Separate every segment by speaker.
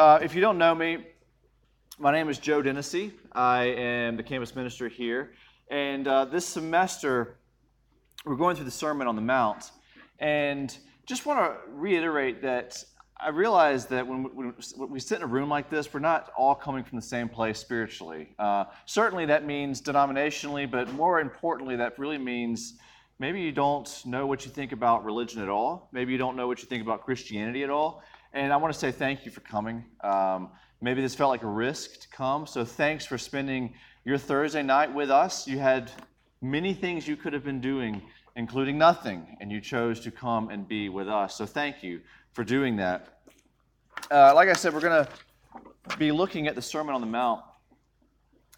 Speaker 1: Uh, if you don't know me, my name is Joe Dennessy. I am the campus minister here. And uh, this semester, we're going through the Sermon on the Mount. And just want to reiterate that I realize that when we, when we, sit in a room like this, we're not all coming from the same place spiritually. Uh, certainly, that means denominationally, but more importantly, that really means maybe you don't know what you think about religion at all. Maybe you don't know what you think about Christianity at all. And I want to say thank you for coming. Um, maybe this felt like a risk to come, so thanks for spending your Thursday night with us. You had many things you could have been doing, including nothing, and you chose to come and be with us. So thank you for doing that. Uh, like I said, we're going to be looking at the Sermon on the Mount.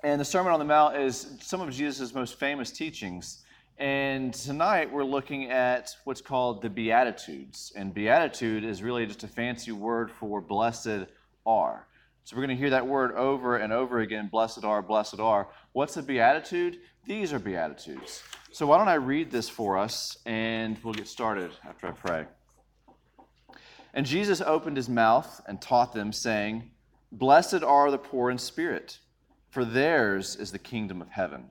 Speaker 1: And the Sermon on the Mount is some of Jesus' most famous teachings. And tonight we're looking at what's called the Beatitudes. And Beatitude is really just a fancy word for blessed are. So we're going to hear that word over and over again blessed are, blessed are. What's a Beatitude? These are Beatitudes. So why don't I read this for us and we'll get started after I pray. And Jesus opened his mouth and taught them, saying, Blessed are the poor in spirit, for theirs is the kingdom of heaven.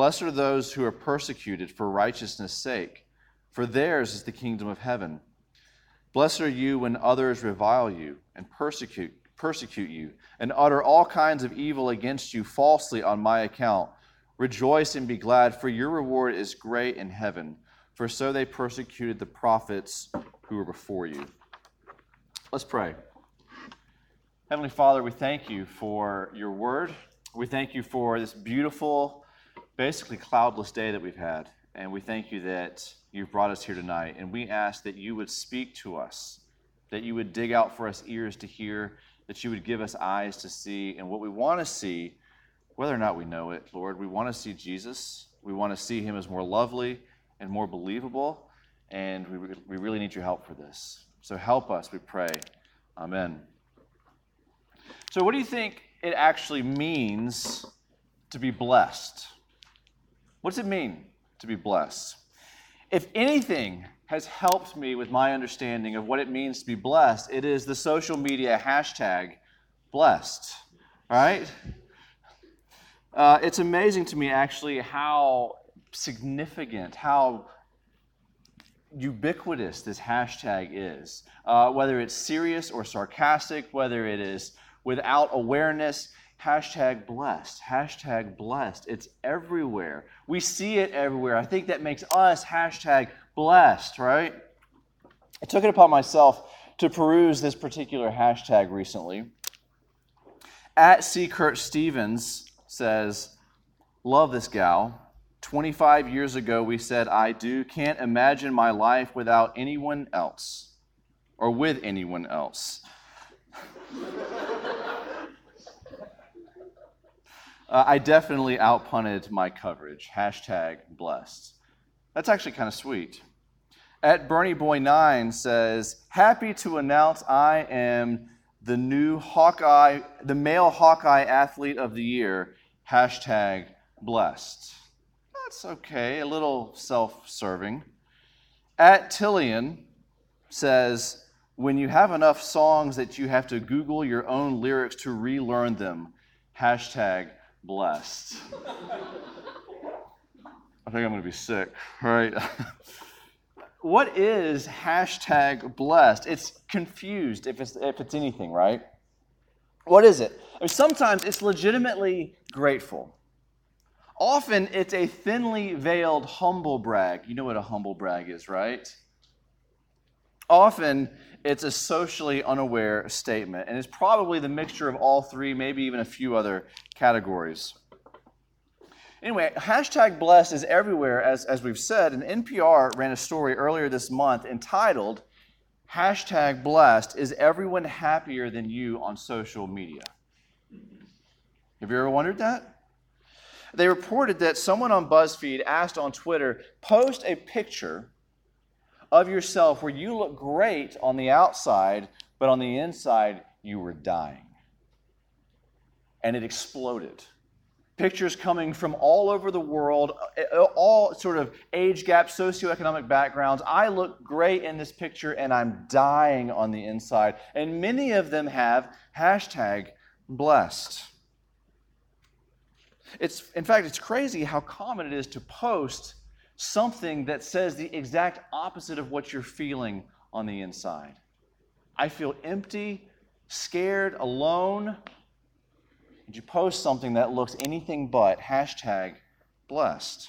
Speaker 1: Blessed are those who are persecuted for righteousness' sake, for theirs is the kingdom of heaven. Blessed are you when others revile you and persecute, persecute you, and utter all kinds of evil against you falsely on my account. Rejoice and be glad, for your reward is great in heaven, for so they persecuted the prophets who were before you. Let's pray. Heavenly Father, we thank you for your word. We thank you for this beautiful, basically cloudless day that we've had. And we thank you that you've brought us here tonight. And we ask that you would speak to us, that you would dig out for us ears to hear, that you would give us eyes to see. And what we want to see, whether or not we know it, Lord, we want to see Jesus. We want to see him as more lovely and more believable and we, we really need your help for this. So help us, we pray. Amen. So, what do you think it actually means to be blessed? What does it mean to be blessed? If anything has helped me with my understanding of what it means to be blessed, it is the social media hashtag blessed. Right? Uh, it's amazing to me, actually, how significant, how ubiquitous this hashtag is. Uh, whether it's serious or sarcastic, whether it is without awareness, hashtag blessed, hashtag blessed. It's everywhere. We see it everywhere. I think that makes us hashtag blessed, right? I took it upon myself to peruse this particular hashtag recently. At C. Kurt Stevens says, Love this gal. 25 years ago, we said, I do. Can't imagine my life without anyone else or with anyone else. uh, I definitely outpunted my coverage. Hashtag blessed. That's actually kind of sweet. At Bernie Boy 9 says, Happy to announce I am the new Hawkeye, the male Hawkeye athlete of the year. Hashtag blessed that's okay, a little self serving. At Tillian says, when you have enough songs that you have to Google your own lyrics to relearn them, hashtag blessed. I think I'm going to be sick, right? what is hashtag blessed? It's confused if it's, if it's anything, right? What is it? I mean, sometimes it's legitimately grateful. Often it's a thinly veiled humble brag. You know what a humble brag is, right? Often it's a socially unaware statement, and it's probably the mixture of all three, maybe even a few other categories. Anyway, hashtag blessed is everywhere, as, as we've said, and NPR ran a story earlier this month entitled, Hashtag blessed, is everyone happier than you on social media? Have you ever wondered that? They reported that someone on BuzzFeed asked on Twitter, post a picture of yourself where you look great on the outside, but on the inside, you were dying. And it exploded. Pictures coming from all over the world, uh, all sort of age gap, socioeconomic backgrounds. I look great in this picture and I'm dying on the inside. And many of them have hashtag blessed. It's, in fact, it's crazy how common it is to post something that says the exact opposite of what you're feeling on the inside. I feel empty, scared, alone. And you post something that looks anything but hashtag blessed.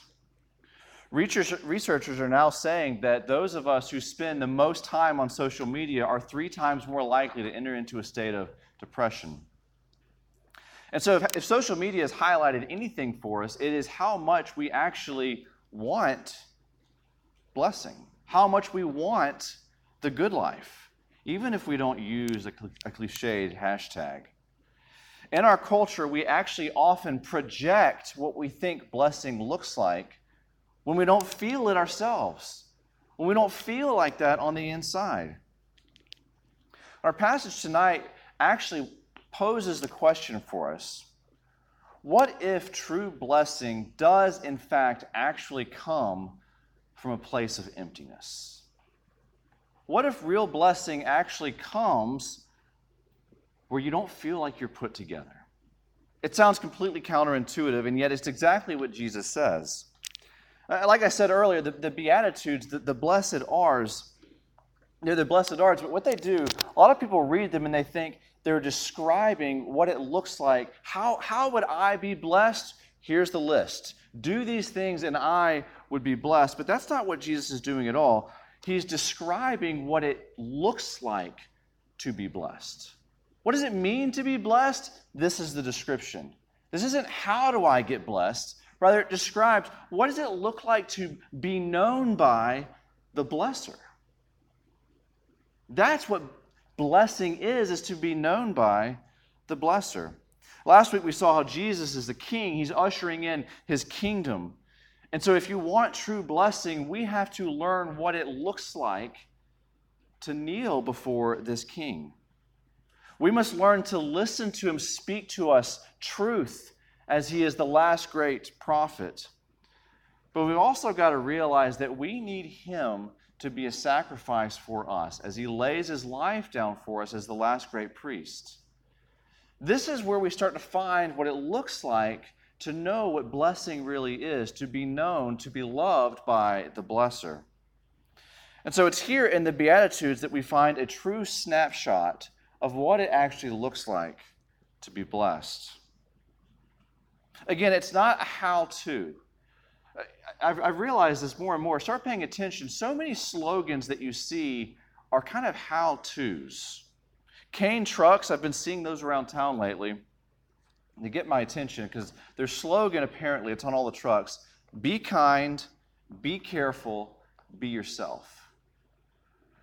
Speaker 1: Researchers are now saying that those of us who spend the most time on social media are three times more likely to enter into a state of depression. And so, if, if social media has highlighted anything for us, it is how much we actually want blessing, how much we want the good life, even if we don't use a, a cliched hashtag. In our culture, we actually often project what we think blessing looks like when we don't feel it ourselves, when we don't feel like that on the inside. Our passage tonight actually poses the question for us what if true blessing does, in fact, actually come from a place of emptiness? What if real blessing actually comes where you don't feel like you're put together? It sounds completely counterintuitive, and yet it's exactly what Jesus says. Uh, like I said earlier, the, the Beatitudes, the, the blessed R's, they're the blessed R's, but what they do, a lot of people read them and they think, they're describing what it looks like. How, how would I be blessed? Here's the list. Do these things and I would be blessed. But that's not what Jesus is doing at all. He's describing what it looks like to be blessed. What does it mean to be blessed? This is the description. This isn't how do I get blessed. Rather, it describes what does it look like to be known by the blesser. That's what blessing is, is to be known by the blesser. Last week we saw how Jesus is the king, he's ushering in his kingdom. And so, if you want true blessing, we have to learn what it looks like to kneel before this king. We must learn to listen to him speak to us truth as he is the last great prophet. But we've also got to realize that we need him to be a sacrifice for us as he lays his life down for us as the last great priest. This is where we start to find what it looks like to know what blessing really is, to be known, to be loved by the blesser. And so it's here in the Beatitudes that we find a true snapshot of what it actually looks like to be blessed. Again, it's not a how to. I've, I've realized this more and more. Start paying attention. So many slogans that you see are kind of how to's. Cane trucks, I've been seeing those around town lately. They get my attention because their slogan apparently, it's on all the trucks be kind, be careful, be yourself.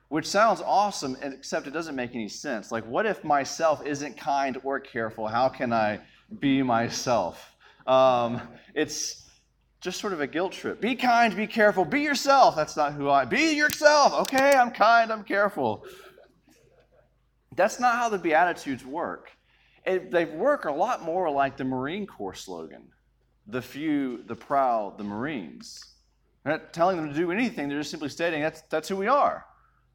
Speaker 1: Which sounds awesome, except it doesn't make any sense. Like, what if myself isn't kind or careful? How can I be myself? Um, it's just sort of a guilt trip. Be kind, be careful, be yourself. That's not who I be yourself. Okay, I'm kind, I'm careful. That's not how the Beatitudes work. It, they work a lot more like the Marine Corps slogan the few, the proud, the Marines. They're not telling them to do anything, they're just simply stating that's, that's who we are.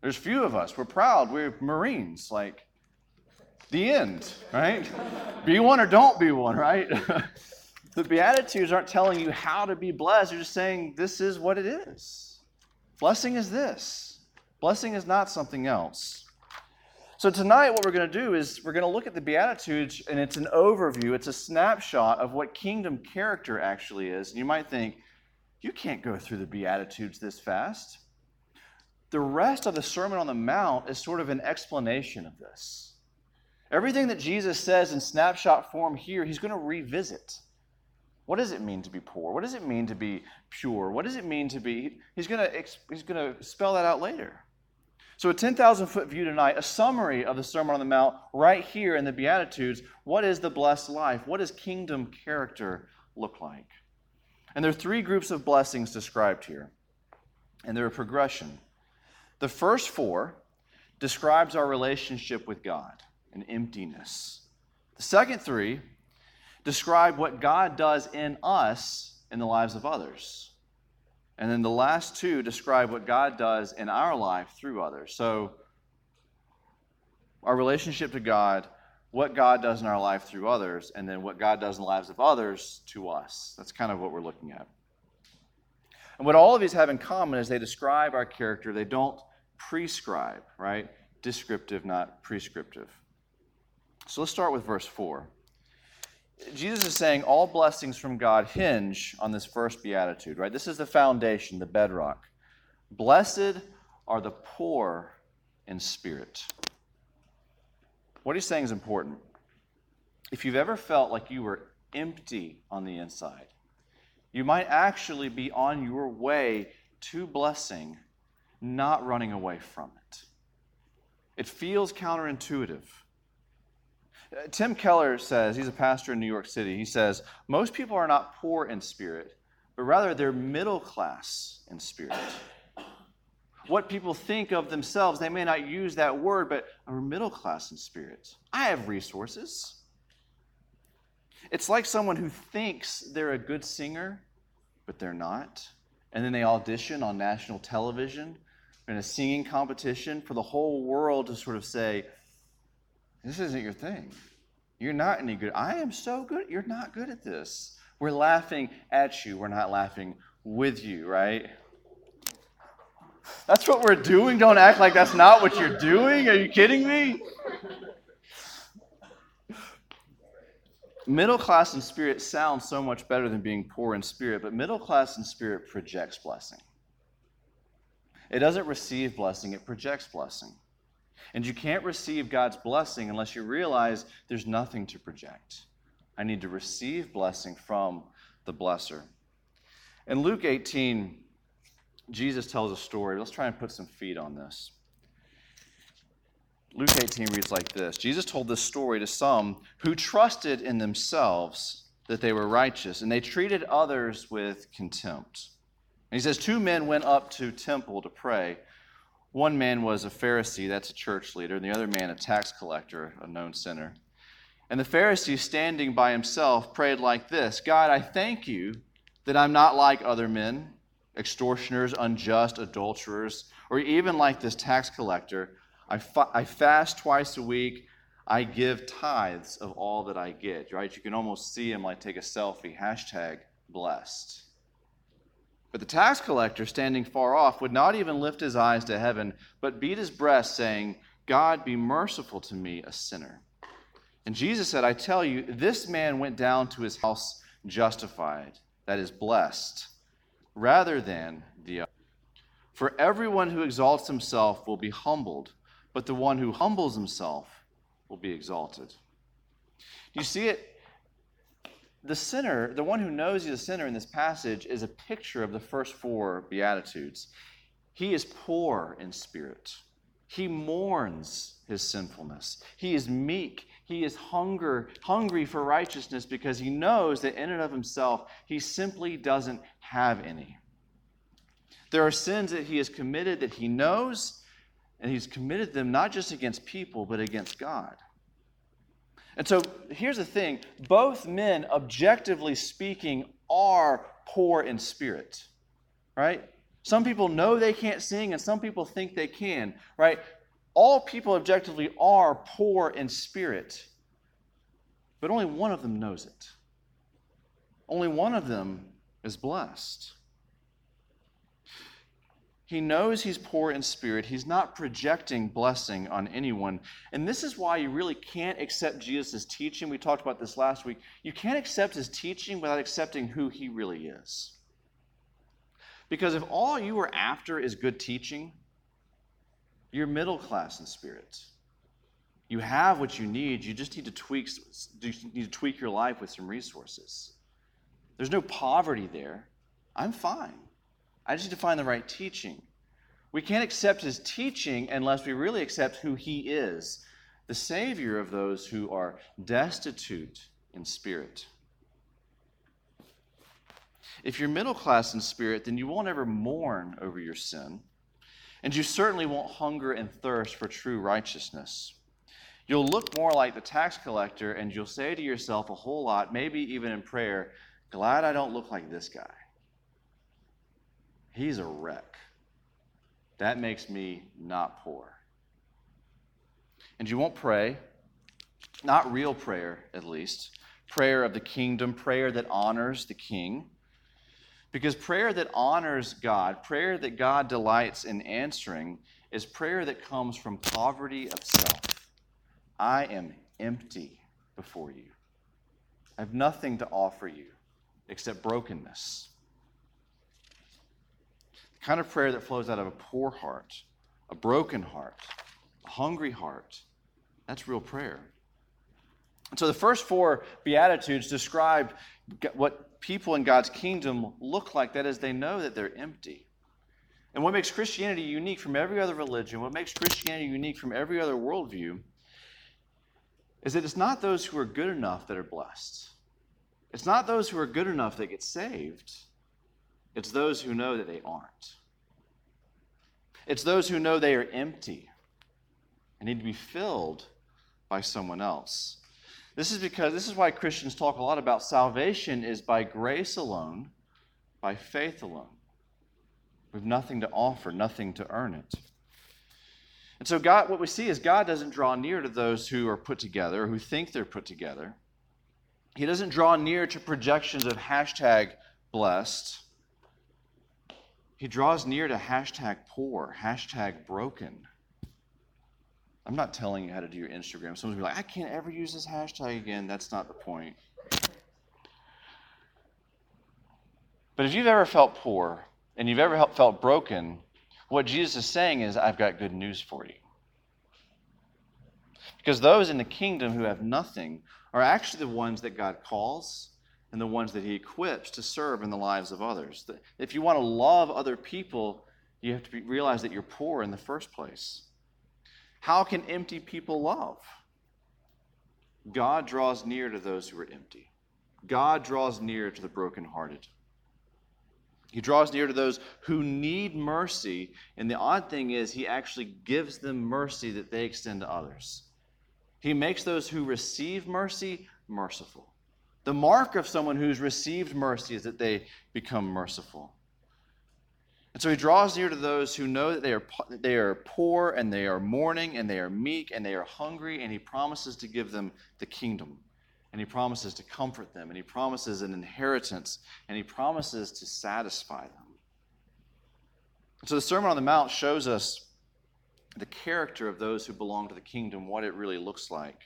Speaker 1: There's few of us. We're proud. We're Marines. Like, the end, right? be one or don't be one, right? The Beatitudes aren't telling you how to be blessed, they're just saying this is what it is. Blessing is this, blessing is not something else. So, tonight, what we're going to do is we're going to look at the Beatitudes, and it's an overview, it's a snapshot of what kingdom character actually is. And you might think, you can't go through the Beatitudes this fast. The rest of the Sermon on the Mount is sort of an explanation of this. Everything that Jesus says in snapshot form here, he's going to revisit. What does it mean to be poor? What does it mean to be pure? What does it mean to be? He's going to he's going to spell that out later. So, a 10,000 foot view tonight, a summary of the Sermon on the Mount right here in the Beatitudes. What is the blessed life? What does kingdom character look like? And there are three groups of blessings described here, and they're a progression. The first four describes our relationship with God and emptiness. The second three describe what God does in us in the lives of others. And then the last two describe what God does in our life through others. So, our relationship to God, what God does in our life through others, and then what God does in the lives of others to us. That's kind of what we're looking at. And what all of these have in common is they describe our character, they don't prescribe, right? Descriptive, not prescriptive. So let's start with verse 4. Jesus is saying all blessings from God hinge on this first beatitude, right? This is the foundation, the bedrock. Blessed are the poor in spirit. What he's saying is important. If you've ever felt like you were empty on the inside, you might actually be on your way to blessing, not running away from it. It feels counterintuitive. Tim Keller says, he's a pastor in New York City. He says, most people are not poor in spirit, but rather they're middle class in spirit. What people think of themselves, they may not use that word, but are middle class in spirit. I have resources. It's like someone who thinks they're a good singer, but they're not. And then they audition on national television in a singing competition for the whole world to sort of say, this isn't your thing. You're not any good. I am so good. You're not good at this. We're laughing at you. We're not laughing with you, right? That's what we're doing. Don't act like that's not what you're doing. Are you kidding me? Middle class in spirit sounds so much better than being poor in spirit, but middle class in spirit projects blessing. It doesn't receive blessing, it projects blessing. And you can't receive God's blessing unless you realize there's nothing to project. I need to receive blessing from the blesser. In Luke 18, Jesus tells a story. Let's try and put some feet on this. Luke 18 reads like this Jesus told this story to some who trusted in themselves that they were righteous, and they treated others with contempt. And he says, Two men went up to temple to pray. One man was a Pharisee, that's a church leader, and the other man a tax collector, a known sinner. And the Pharisee, standing by himself, prayed like this God, I thank you that I'm not like other men, extortioners, unjust, adulterers, or even like this tax collector. I, fa- I fast twice a week. I give tithes of all that I get, right? You can almost see him like take a selfie, hashtag blessed. But the tax collector, standing far off, would not even lift his eyes to heaven, but beat his breast, saying, God, be merciful to me, a sinner. And Jesus said, I tell you, this man went down to his house justified, that is, blessed, rather than the other. For everyone who exalts himself will be humbled, but the one who humbles himself will be exalted. Do you see it the sinner, the one who knows he's a sinner in this passage, is a picture of the first four Beatitudes. He is poor in spirit. He mourns his sinfulness. He is meek. He is hunger, hungry for righteousness because he knows that in and of himself, he simply doesn't have any. There are sins that he has committed that he knows, and he's committed them not just against people, but against God. And so here's the thing both men, objectively speaking, are poor in spirit, right? Some people know they can't sing, and some people think they can, right? All people objectively are poor in spirit, but only one of them knows it. Only one of them is blessed. He knows he's poor in spirit. He's not projecting blessing on anyone. And this is why you really can't accept Jesus' teaching. We talked about this last week. You can't accept his teaching without accepting who he really is. Because if all you are after is good teaching, you're middle class in spirit. You have what you need. You just need to tweak, you need to tweak your life with some resources. There's no poverty there. I'm fine. I just need to find the right teaching. We can't accept his teaching unless we really accept who he is the Savior of those who are destitute in spirit. If you're middle class in spirit, then you won't ever mourn over your sin, and you certainly won't hunger and thirst for true righteousness. You'll look more like the tax collector, and you'll say to yourself a whole lot, maybe even in prayer, Glad I don't look like this guy. He's a wreck. That makes me not poor. And you won't pray, not real prayer at least, prayer of the kingdom, prayer that honors the king. Because prayer that honors God, prayer that God delights in answering, is prayer that comes from poverty of self. I am empty before you. I have nothing to offer you except brokenness. Kind of prayer that flows out of a poor heart, a broken heart, a hungry heart, that's real prayer. And so the first four Beatitudes describe what people in God's kingdom look like. That is, they know that they're empty. And what makes Christianity unique from every other religion, what makes Christianity unique from every other worldview, is that it's not those who are good enough that are blessed. It's not those who are good enough that get saved, it's those who know that they aren't. It's those who know they are empty and need to be filled by someone else. This is because this is why Christians talk a lot about salvation is by grace alone, by faith alone. We have nothing to offer, nothing to earn it. And so God what we see is God doesn't draw near to those who are put together, who think they're put together. He doesn't draw near to projections of hashtag blessed. He draws near to hashtag poor, hashtag broken. I'm not telling you how to do your Instagram. Someone's be like, I can't ever use this hashtag again. That's not the point. But if you've ever felt poor and you've ever felt broken, what Jesus is saying is, I've got good news for you. Because those in the kingdom who have nothing are actually the ones that God calls and the ones that He equips to serve in the lives of others. If you want to love other people, you have to be, realize that you're poor in the first place. How can empty people love? God draws near to those who are empty. God draws near to the brokenhearted. He draws near to those who need mercy, and the odd thing is, He actually gives them mercy that they extend to others. He makes those who receive mercy merciful. The mark of someone who's received mercy is that they become merciful. And so he draws near to those who know that they are, they are poor and they are mourning and they are meek and they are hungry, and he promises to give them the kingdom. And he promises to comfort them, and he promises an inheritance, and he promises to satisfy them. So the Sermon on the Mount shows us the character of those who belong to the kingdom, what it really looks like.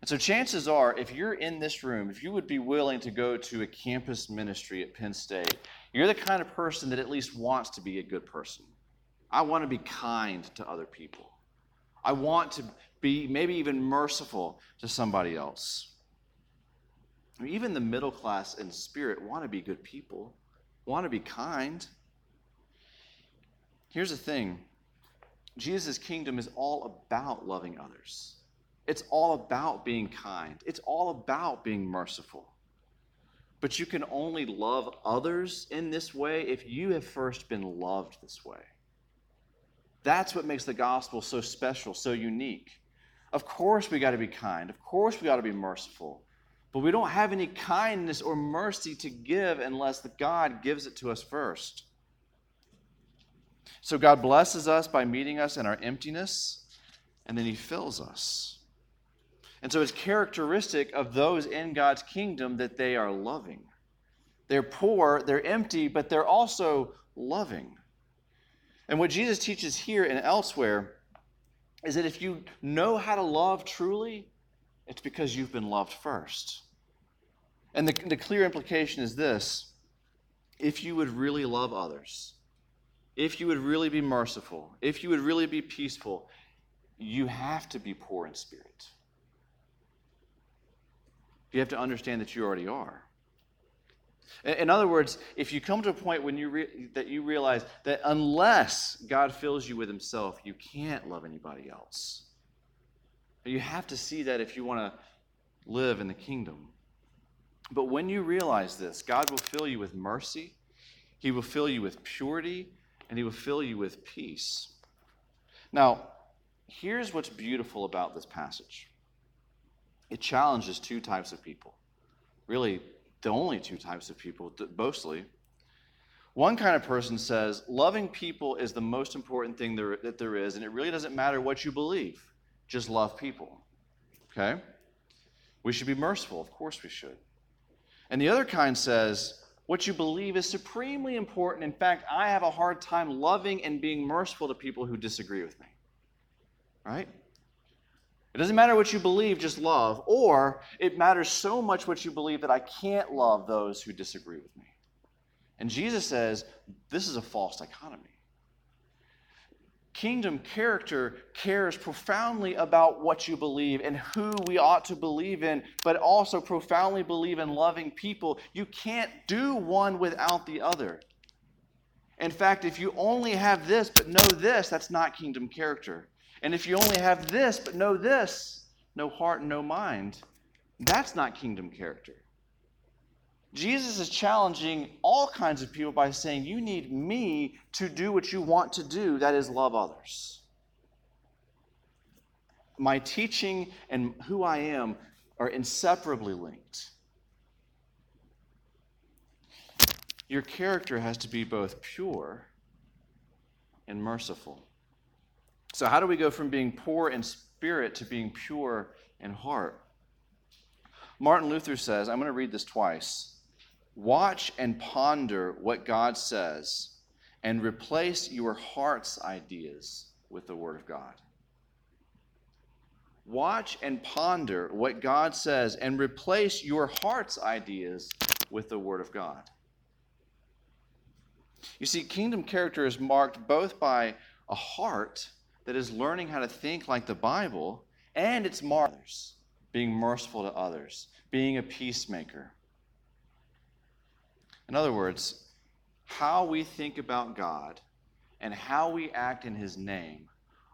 Speaker 1: And so, chances are, if you're in this room, if you would be willing to go to a campus ministry at Penn State, you're the kind of person that at least wants to be a good person. I want to be kind to other people. I want to be maybe even merciful to somebody else. even the middle class in spirit want to be good people, want to be kind. Here's the thing Jesus' kingdom is all about loving others. It's all about being kind. It's all about being merciful. But you can only love others in this way if you have first been loved this way. That's what makes the gospel so special, so unique. Of course, we got to be kind. Of course, we got to be merciful. But we don't have any kindness or mercy to give unless the God gives it to us first. So God blesses us by meeting us in our emptiness, and then He fills us. And so it's characteristic of those in God's kingdom that they are loving. They're poor, they're empty, but they're also loving. And what Jesus teaches here and elsewhere is that if you know how to love truly, it's because you've been loved first. And the, the clear implication is this if you would really love others, if you would really be merciful, if you would really be peaceful, you have to be poor in spirit. You have to understand that you already are. In other words, if you come to a point when you re- that you realize that unless God fills you with Himself, you can't love anybody else. You have to see that if you want to live in the kingdom. But when you realize this, God will fill you with mercy, He will fill you with purity, and He will fill you with peace. Now, here's what's beautiful about this passage it challenges two types of people. Really, the only two types of people, mostly. One kind of person says, loving people is the most important thing there, that there is, and it really doesn't matter what you believe, just love people. Okay? We should be merciful. Of course we should. And the other kind says, what you believe is supremely important. In fact, I have a hard time loving and being merciful to people who disagree with me. Right? It doesn't matter what you believe, just love. Or it matters so much what you believe that I can't love those who disagree with me. And Jesus says this is a false dichotomy. Kingdom character cares profoundly about what you believe and who we ought to believe in, but also profoundly believe in loving people. You can't do one without the other. In fact, if you only have this but know this, that's not kingdom character. And if you only have this, but no this, no heart and no mind, that's not kingdom character. Jesus is challenging all kinds of people by saying, You need me to do what you want to do, that is, love others. My teaching and who I am are inseparably linked. Your character has to be both pure and merciful. So, how do we go from being poor in spirit to being pure in heart? Martin Luther says, I'm going to read this twice. Watch and ponder what God says and replace your heart's ideas with the Word of God. Watch and ponder what God says and replace your heart's ideas with the Word of God. You see, kingdom character is marked both by a heart that is learning how to think like the Bible, and it's martyrs, being merciful to others, being a peacemaker. In other words, how we think about God and how we act in His name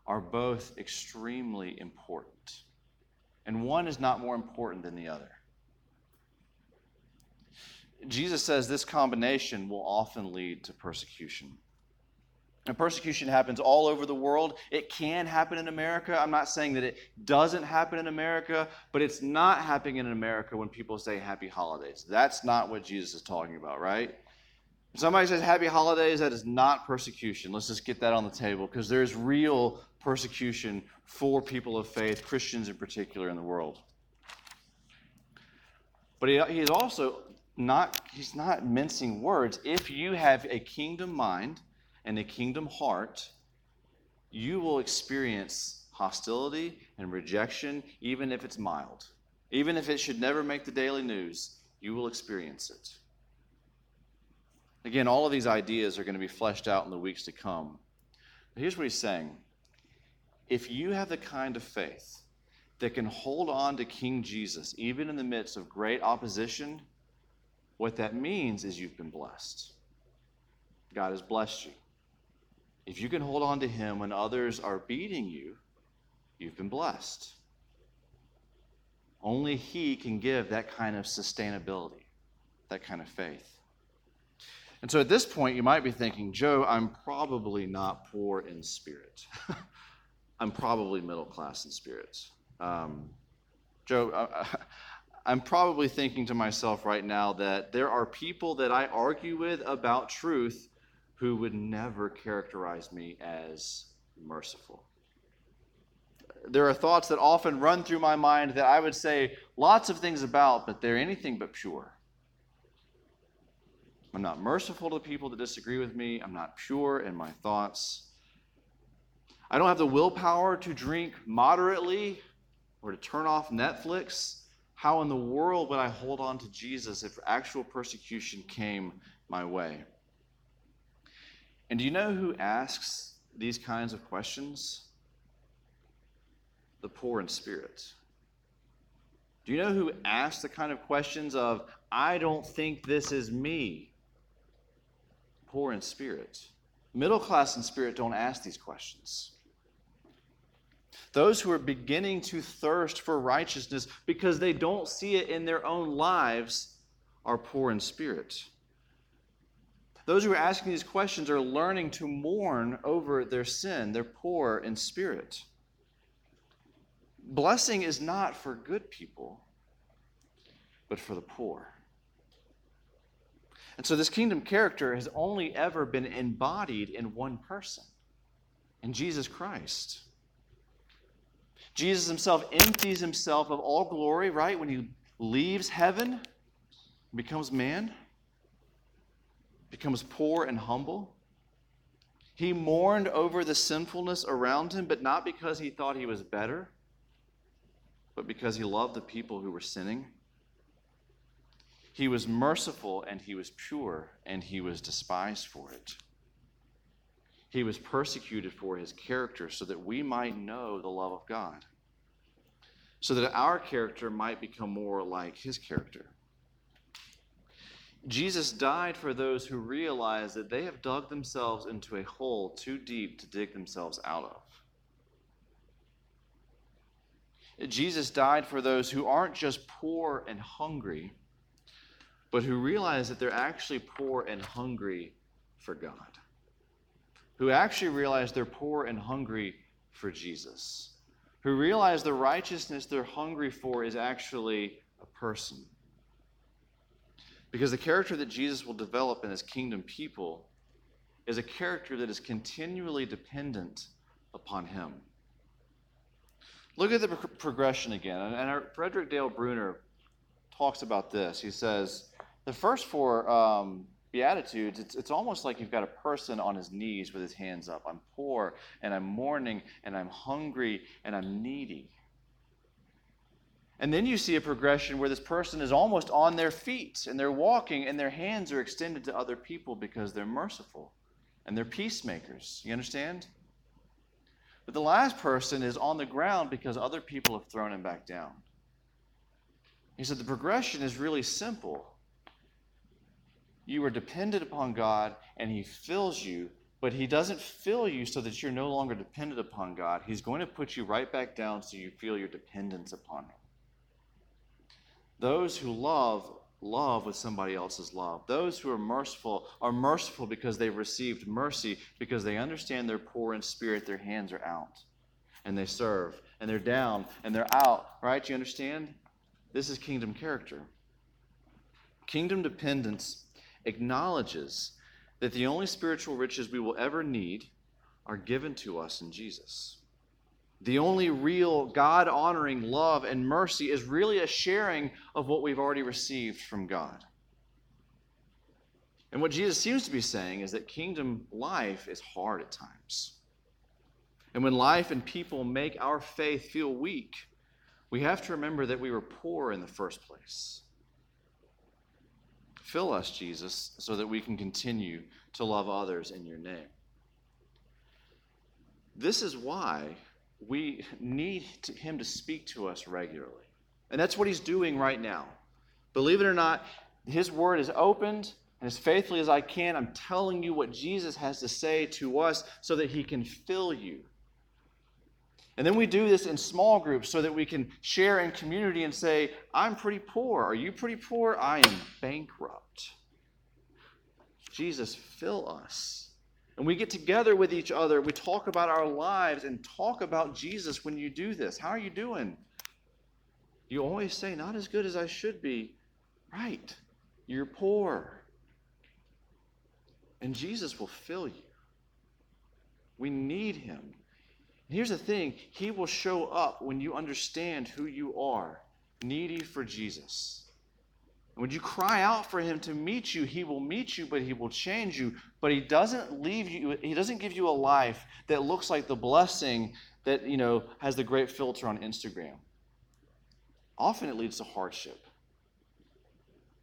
Speaker 1: are both extremely important. And one is not more important than the other. Jesus says this combination will often lead to persecution. And persecution happens all over the world. It can happen in America. I'm not saying that it doesn't happen in America, but it's not happening in America when people say happy holidays. That's not what Jesus is talking about, right? If somebody says happy holidays, that is not persecution. Let's just get that on the table because there's real persecution for people of faith, Christians in particular, in the world. But he, is also not, he's not mincing words. If you have a kingdom mind, and a kingdom heart, you will experience hostility and rejection, even if it's mild. Even if it should never make the daily news, you will experience it. Again, all of these ideas are going to be fleshed out in the weeks to come. But here's what he's saying if you have the kind of faith that can hold on to King Jesus, even in the midst of great opposition, what that means is you've been blessed. God has blessed you. If you can hold on to Him when others are beating you, you've been blessed. Only He can give that kind of sustainability, that kind of faith. And so at this point, you might be thinking, Joe, I'm probably not poor in spirit. I'm probably middle class in spirit. Um, Joe, I, I'm probably thinking to myself right now that there are people that I argue with about truth who would never characterize me as merciful. There are thoughts that often run through my mind that I would say lots of things about, but they're anything but pure. I'm not merciful to people that disagree with me. I'm not pure in my thoughts. I don't have the willpower to drink moderately or to turn off Netflix. How in the world would I hold on to Jesus if actual persecution came my way? And do you know who asks these kinds of questions? The poor in spirit. Do you know who asks the kind of questions of, I don't think this is me? Poor in spirit. Middle class in spirit don't ask these questions. Those who are beginning to thirst for righteousness because they don't see it in their own lives are poor in spirit. Those who are asking these questions are learning to mourn over their sin. They're poor in spirit. Blessing is not for good people, but for the poor. And so this kingdom character has only ever been embodied in one person, in Jesus Christ. Jesus himself empties himself of all glory, right? When he leaves heaven, becomes man, becomes poor and humble. He mourned over the sinfulness around him, but not because he thought he was better, but because he loved the people who were sinning. He was merciful and he was pure and he was despised for it. He was persecuted for his character so that we might know the love of God, so that our character might become more like his character. Jesus died for those who realize that they have dug themselves into a hole too deep to dig themselves out of. Jesus died for those who aren't just poor and hungry, but who realize that they're actually poor and hungry for God. Who actually realize they're poor and hungry for Jesus. Who realize the righteousness they're hungry for is actually a person. Because the character that Jesus will develop in his kingdom people is a character that is continually dependent upon him. Look at the pro- progression again. And, and our, Frederick Dale Bruner talks about this. He says the first four um, Beatitudes, it's, it's almost like you've got a person on his knees with his hands up. I'm poor and I'm mourning and I'm hungry and I'm needy. And then you see a progression where this person is almost on their feet and they're walking and their hands are extended to other people because they're merciful and they're peacemakers. You understand? But the last person is on the ground because other people have thrown him back down. He said the progression is really simple. You are dependent upon God, and He fills you, but He doesn't fill you so that you're no longer dependent upon God. He's going to put you right back down so you feel your dependence upon Him. Those who love, love with somebody else's love. Those who are merciful are merciful because they've received mercy, because they understand they're poor in spirit, their hands are out, and they serve, and they're down, and they're out, right? You understand? This is kingdom character. Kingdom dependence acknowledges that the only spiritual riches we will ever need are given to us in Jesus. The only real God honoring love and mercy is really a sharing of what we've already received from God. And what Jesus seems to be saying is that kingdom life is hard at times. And when life and people make our faith feel weak, we have to remember that we were poor in the first place. Fill us, Jesus, so that we can continue to love others in your name. This is why we need to, Him to speak to us regularly. And that's what He's doing right now. Believe it or not, His Word is opened, and as faithfully as I can, I'm telling you what Jesus has to say to us so that He can fill you. And then we do this in small groups so that we can share in community and say, I'm pretty poor. Are you pretty poor? I am bankrupt. Jesus, fill us. And we get together with each other. We talk about our lives and talk about Jesus when you do this. How are you doing? You always say, Not as good as I should be. Right. You're poor. And Jesus will fill you. We need him. And here's the thing He will show up when you understand who you are, needy for Jesus. And when you cry out for him to meet you, he will meet you, but he will change you. But he doesn't leave you, he doesn't give you a life that looks like the blessing that, you know, has the great filter on Instagram. Often it leads to hardship.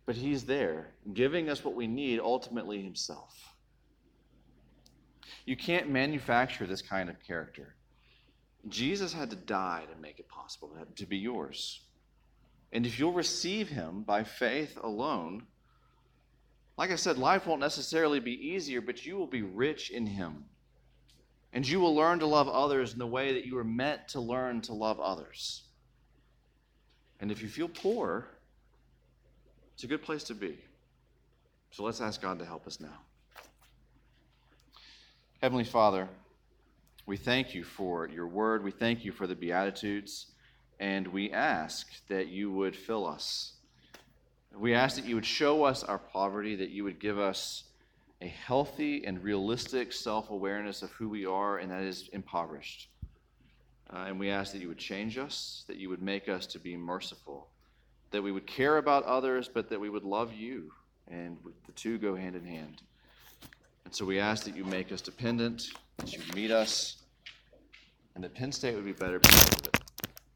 Speaker 1: But he's there, giving us what we need, ultimately himself. You can't manufacture this kind of character. Jesus had to die to make it possible to be yours. And if you'll receive him by faith alone, like I said, life won't necessarily be easier, but you will be rich in him. And you will learn to love others in the way that you were meant to learn to love others. And if you feel poor, it's a good place to be. So let's ask God to help us now. Heavenly Father, we thank you for your word. We thank you for the Beatitudes. And we ask that you would fill us. We ask that you would show us our poverty, that you would give us a healthy and realistic self awareness of who we are, and that is impoverished. Uh, and we ask that you would change us, that you would make us to be merciful, that we would care about others, but that we would love you. And the two go hand in hand. And so we ask that you make us dependent, that you meet us, and that Penn State would be better because of it.